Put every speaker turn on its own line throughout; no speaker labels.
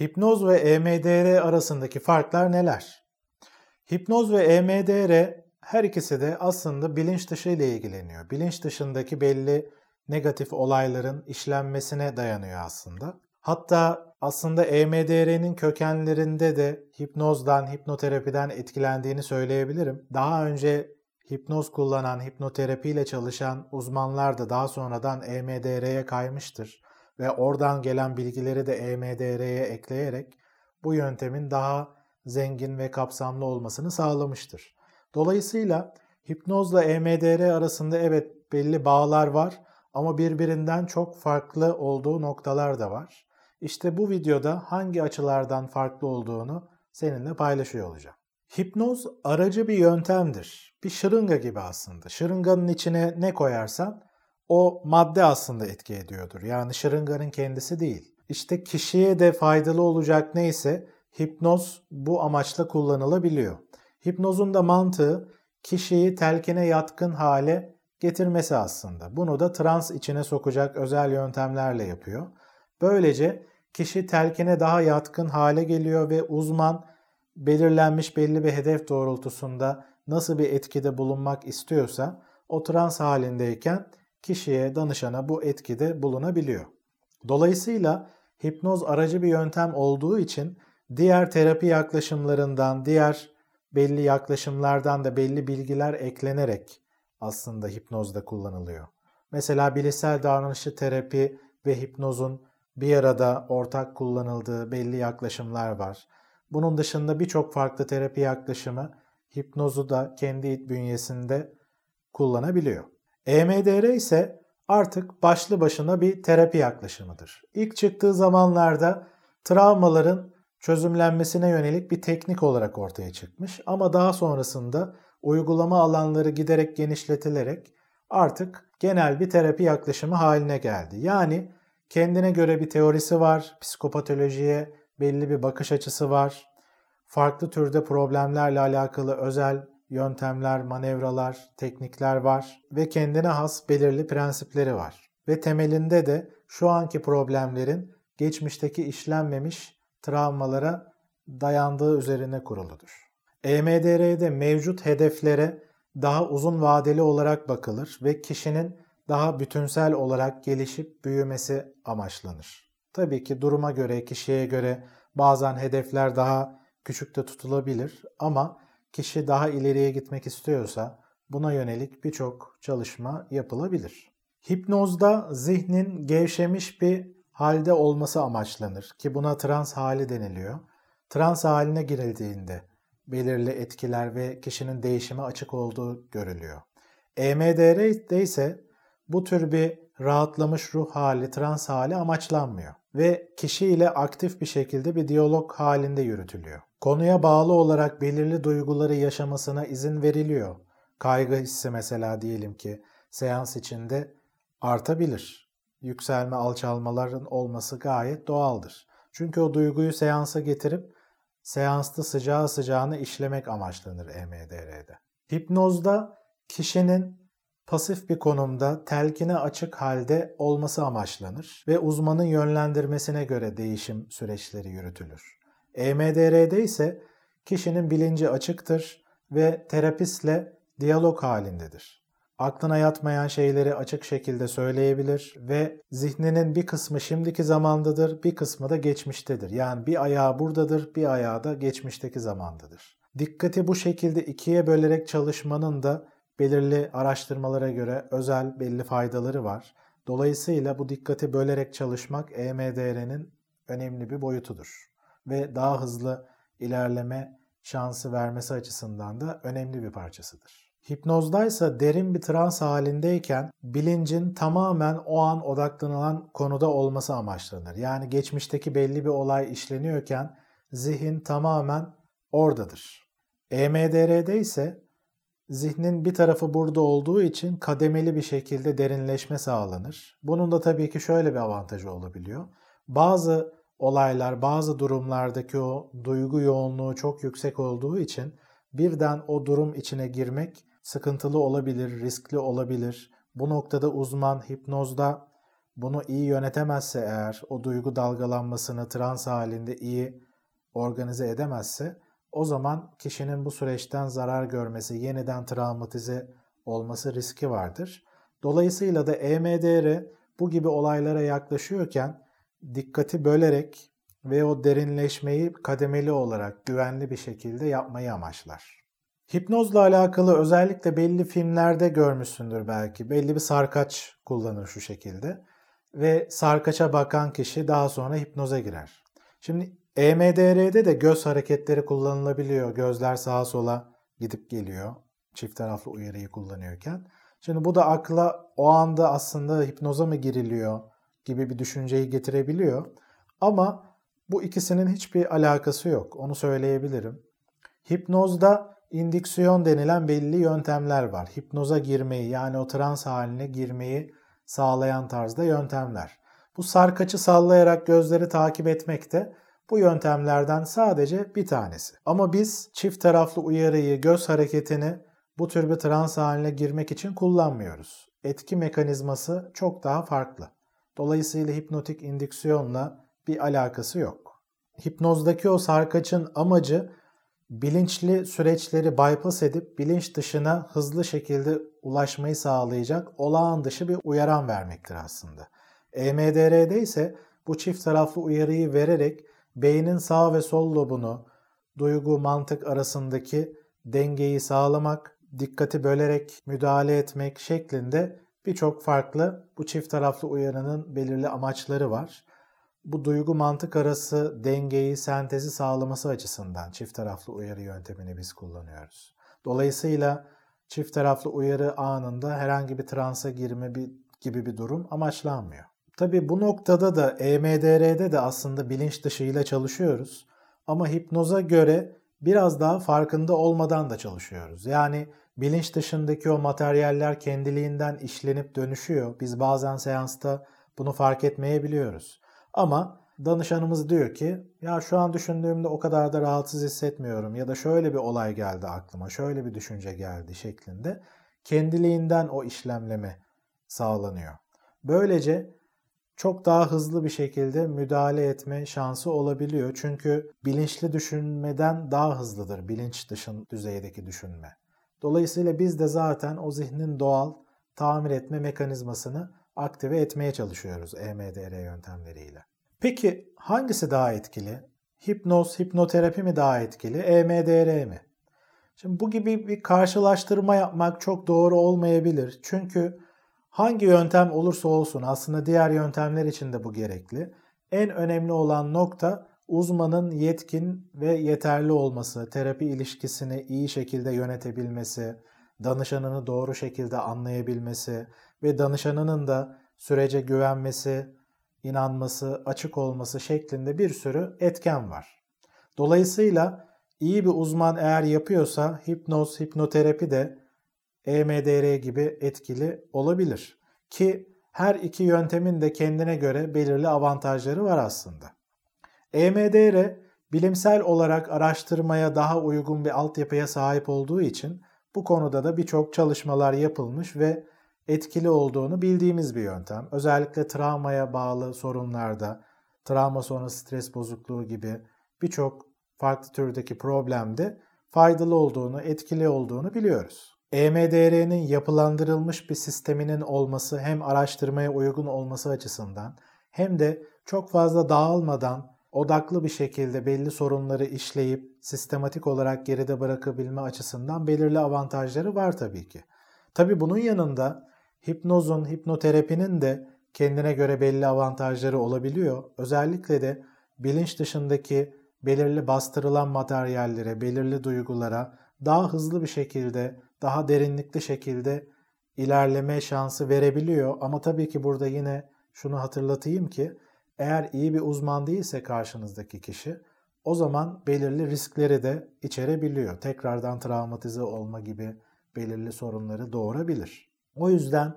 Hipnoz ve EMDR arasındaki farklar neler? Hipnoz ve EMDR her ikisi de aslında bilinç dışı ile ilgileniyor. Bilinç dışındaki belli negatif olayların işlenmesine dayanıyor aslında. Hatta aslında EMDR'nin kökenlerinde de hipnozdan, hipnoterapiden etkilendiğini söyleyebilirim. Daha önce hipnoz kullanan, hipnoterapiyle çalışan uzmanlar da daha sonradan EMDR'ye kaymıştır ve oradan gelen bilgileri de EMDR'ye ekleyerek bu yöntemin daha zengin ve kapsamlı olmasını sağlamıştır. Dolayısıyla hipnozla EMDR arasında evet belli bağlar var ama birbirinden çok farklı olduğu noktalar da var. İşte bu videoda hangi açılardan farklı olduğunu seninle paylaşıyor olacağım. Hipnoz aracı bir yöntemdir. Bir şırınga gibi aslında. Şırınganın içine ne koyarsan o madde aslında etki ediyordur. Yani şırınganın kendisi değil. İşte kişiye de faydalı olacak neyse hipnoz bu amaçla kullanılabiliyor. Hipnozun da mantığı kişiyi telkine yatkın hale getirmesi aslında. Bunu da trans içine sokacak özel yöntemlerle yapıyor. Böylece kişi telkine daha yatkın hale geliyor ve uzman belirlenmiş belli bir hedef doğrultusunda nasıl bir etkide bulunmak istiyorsa o trans halindeyken kişiye, danışana bu etkide bulunabiliyor. Dolayısıyla hipnoz aracı bir yöntem olduğu için diğer terapi yaklaşımlarından, diğer belli yaklaşımlardan da belli bilgiler eklenerek aslında hipnozda kullanılıyor. Mesela bilişsel davranışçı terapi ve hipnozun bir arada ortak kullanıldığı belli yaklaşımlar var. Bunun dışında birçok farklı terapi yaklaşımı hipnozu da kendi bünyesinde kullanabiliyor. EMDR ise artık başlı başına bir terapi yaklaşımıdır. İlk çıktığı zamanlarda travmaların çözümlenmesine yönelik bir teknik olarak ortaya çıkmış ama daha sonrasında uygulama alanları giderek genişletilerek artık genel bir terapi yaklaşımı haline geldi. Yani kendine göre bir teorisi var, psikopatolojiye belli bir bakış açısı var, farklı türde problemlerle alakalı özel yöntemler, manevralar, teknikler var ve kendine has belirli prensipleri var. Ve temelinde de şu anki problemlerin geçmişteki işlenmemiş travmalara dayandığı üzerine kuruludur. EMDR'de mevcut hedeflere daha uzun vadeli olarak bakılır ve kişinin daha bütünsel olarak gelişip büyümesi amaçlanır. Tabii ki duruma göre, kişiye göre bazen hedefler daha küçükte tutulabilir ama kişi daha ileriye gitmek istiyorsa buna yönelik birçok çalışma yapılabilir. Hipnozda zihnin gevşemiş bir halde olması amaçlanır ki buna trans hali deniliyor. Trans haline girildiğinde belirli etkiler ve kişinin değişime açık olduğu görülüyor. EMDR'de ise bu tür bir rahatlamış ruh hali, trans hali amaçlanmıyor ve kişi ile aktif bir şekilde bir diyalog halinde yürütülüyor. Konuya bağlı olarak belirli duyguları yaşamasına izin veriliyor. Kaygı hissi mesela diyelim ki seans içinde artabilir. Yükselme, alçalmaların olması gayet doğaldır. Çünkü o duyguyu seansa getirip seansta sıcağı sıcağına işlemek amaçlanır EMDR'de. Hipnozda kişinin pasif bir konumda telkine açık halde olması amaçlanır ve uzmanın yönlendirmesine göre değişim süreçleri yürütülür. EMDR'de ise kişinin bilinci açıktır ve terapistle diyalog halindedir. Aklına yatmayan şeyleri açık şekilde söyleyebilir ve zihninin bir kısmı şimdiki zamandadır, bir kısmı da geçmiştedir. Yani bir ayağı buradadır, bir ayağı da geçmişteki zamandadır. Dikkati bu şekilde ikiye bölerek çalışmanın da belirli araştırmalara göre özel belli faydaları var. Dolayısıyla bu dikkati bölerek çalışmak EMDR'nin önemli bir boyutudur ve daha hızlı ilerleme şansı vermesi açısından da önemli bir parçasıdır. Hipnozdaysa derin bir trans halindeyken bilincin tamamen o an odaklanılan konuda olması amaçlanır. Yani geçmişteki belli bir olay işleniyorken zihin tamamen oradadır. EMDR'de ise zihnin bir tarafı burada olduğu için kademeli bir şekilde derinleşme sağlanır. Bunun da tabii ki şöyle bir avantajı olabiliyor. Bazı olaylar, bazı durumlardaki o duygu yoğunluğu çok yüksek olduğu için birden o durum içine girmek sıkıntılı olabilir, riskli olabilir. Bu noktada uzman hipnozda bunu iyi yönetemezse eğer, o duygu dalgalanmasını trans halinde iyi organize edemezse o zaman kişinin bu süreçten zarar görmesi, yeniden travmatize olması riski vardır. Dolayısıyla da EMDR bu gibi olaylara yaklaşıyorken dikkati bölerek ve o derinleşmeyi kademeli olarak güvenli bir şekilde yapmayı amaçlar. Hipnozla alakalı özellikle belli filmlerde görmüşsündür belki. Belli bir sarkaç kullanır şu şekilde. Ve sarkaça bakan kişi daha sonra hipnoza girer. Şimdi EMDR'de de göz hareketleri kullanılabiliyor. Gözler sağa sola gidip geliyor. Çift taraflı uyarıyı kullanıyorken. Şimdi bu da akla o anda aslında hipnoza mı giriliyor gibi bir düşünceyi getirebiliyor. Ama bu ikisinin hiçbir alakası yok. Onu söyleyebilirim. Hipnozda indüksiyon denilen belli yöntemler var. Hipnoza girmeyi yani o trans haline girmeyi sağlayan tarzda yöntemler. Bu sarkaçı sallayarak gözleri takip etmek de bu yöntemlerden sadece bir tanesi. Ama biz çift taraflı uyarıyı, göz hareketini bu tür bir trans haline girmek için kullanmıyoruz. Etki mekanizması çok daha farklı. Dolayısıyla hipnotik indüksiyonla bir alakası yok. Hipnozdaki o sarkaçın amacı bilinçli süreçleri bypass edip bilinç dışına hızlı şekilde ulaşmayı sağlayacak olağan dışı bir uyaran vermektir aslında. EMDR'de ise bu çift taraflı uyarıyı vererek beynin sağ ve sol lobunu duygu mantık arasındaki dengeyi sağlamak, dikkati bölerek müdahale etmek şeklinde birçok farklı bu çift taraflı uyarının belirli amaçları var. Bu duygu mantık arası dengeyi, sentezi sağlaması açısından çift taraflı uyarı yöntemini biz kullanıyoruz. Dolayısıyla çift taraflı uyarı anında herhangi bir transa girme gibi bir durum amaçlanmıyor. Tabi bu noktada da EMDR'de de aslında bilinç dışıyla çalışıyoruz. Ama hipnoza göre biraz daha farkında olmadan da çalışıyoruz. Yani bilinç dışındaki o materyaller kendiliğinden işlenip dönüşüyor. Biz bazen seansta bunu fark etmeyebiliyoruz. Ama danışanımız diyor ki ya şu an düşündüğümde o kadar da rahatsız hissetmiyorum ya da şöyle bir olay geldi aklıma, şöyle bir düşünce geldi şeklinde kendiliğinden o işlemleme sağlanıyor. Böylece çok daha hızlı bir şekilde müdahale etme şansı olabiliyor. Çünkü bilinçli düşünmeden daha hızlıdır bilinç dışın düzeydeki düşünme. Dolayısıyla biz de zaten o zihnin doğal tamir etme mekanizmasını aktive etmeye çalışıyoruz EMDR yöntemleriyle. Peki hangisi daha etkili? Hipnoz, hipnoterapi mi daha etkili, EMDR mi? Şimdi bu gibi bir karşılaştırma yapmak çok doğru olmayabilir. Çünkü hangi yöntem olursa olsun aslında diğer yöntemler için de bu gerekli. En önemli olan nokta uzmanın yetkin ve yeterli olması, terapi ilişkisini iyi şekilde yönetebilmesi, danışanını doğru şekilde anlayabilmesi ve danışanının da sürece güvenmesi, inanması, açık olması şeklinde bir sürü etken var. Dolayısıyla iyi bir uzman eğer yapıyorsa hipnoz, hipnoterapi de EMDR gibi etkili olabilir. Ki her iki yöntemin de kendine göre belirli avantajları var aslında. EMDR bilimsel olarak araştırmaya daha uygun bir altyapıya sahip olduğu için bu konuda da birçok çalışmalar yapılmış ve etkili olduğunu bildiğimiz bir yöntem. Özellikle travmaya bağlı sorunlarda, travma sonrası stres bozukluğu gibi birçok farklı türdeki problemde faydalı olduğunu, etkili olduğunu biliyoruz. EMDR'nin yapılandırılmış bir sisteminin olması hem araştırmaya uygun olması açısından hem de çok fazla dağılmadan odaklı bir şekilde belli sorunları işleyip sistematik olarak geride bırakabilme açısından belirli avantajları var tabii ki. Tabii bunun yanında hipnozun, hipnoterapinin de kendine göre belli avantajları olabiliyor. Özellikle de bilinç dışındaki belirli bastırılan materyallere, belirli duygulara daha hızlı bir şekilde, daha derinlikli şekilde ilerleme şansı verebiliyor. Ama tabii ki burada yine şunu hatırlatayım ki eğer iyi bir uzman değilse karşınızdaki kişi o zaman belirli riskleri de içerebiliyor. Tekrardan travmatize olma gibi belirli sorunları doğurabilir. O yüzden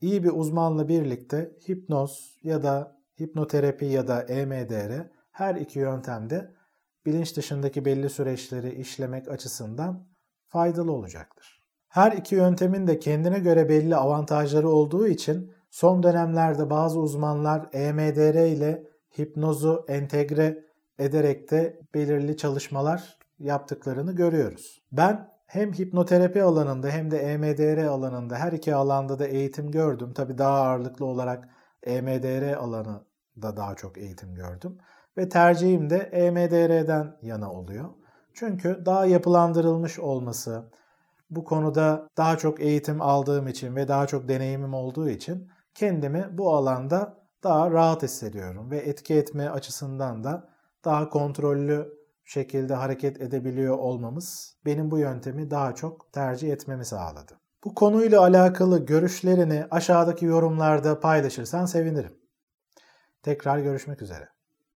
iyi bir uzmanla birlikte hipnoz ya da hipnoterapi ya da EMDR her iki yöntemde bilinç dışındaki belli süreçleri işlemek açısından faydalı olacaktır. Her iki yöntemin de kendine göre belli avantajları olduğu için Son dönemlerde bazı uzmanlar EMDR ile hipnozu entegre ederek de belirli çalışmalar yaptıklarını görüyoruz. Ben hem hipnoterapi alanında hem de EMDR alanında her iki alanda da eğitim gördüm. Tabii daha ağırlıklı olarak EMDR alanı da daha çok eğitim gördüm. Ve tercihim de EMDR'den yana oluyor. Çünkü daha yapılandırılmış olması, bu konuda daha çok eğitim aldığım için ve daha çok deneyimim olduğu için kendimi bu alanda daha rahat hissediyorum ve etki etme açısından da daha kontrollü şekilde hareket edebiliyor olmamız benim bu yöntemi daha çok tercih etmemi sağladı. Bu konuyla alakalı görüşlerini aşağıdaki yorumlarda paylaşırsan sevinirim. Tekrar görüşmek üzere.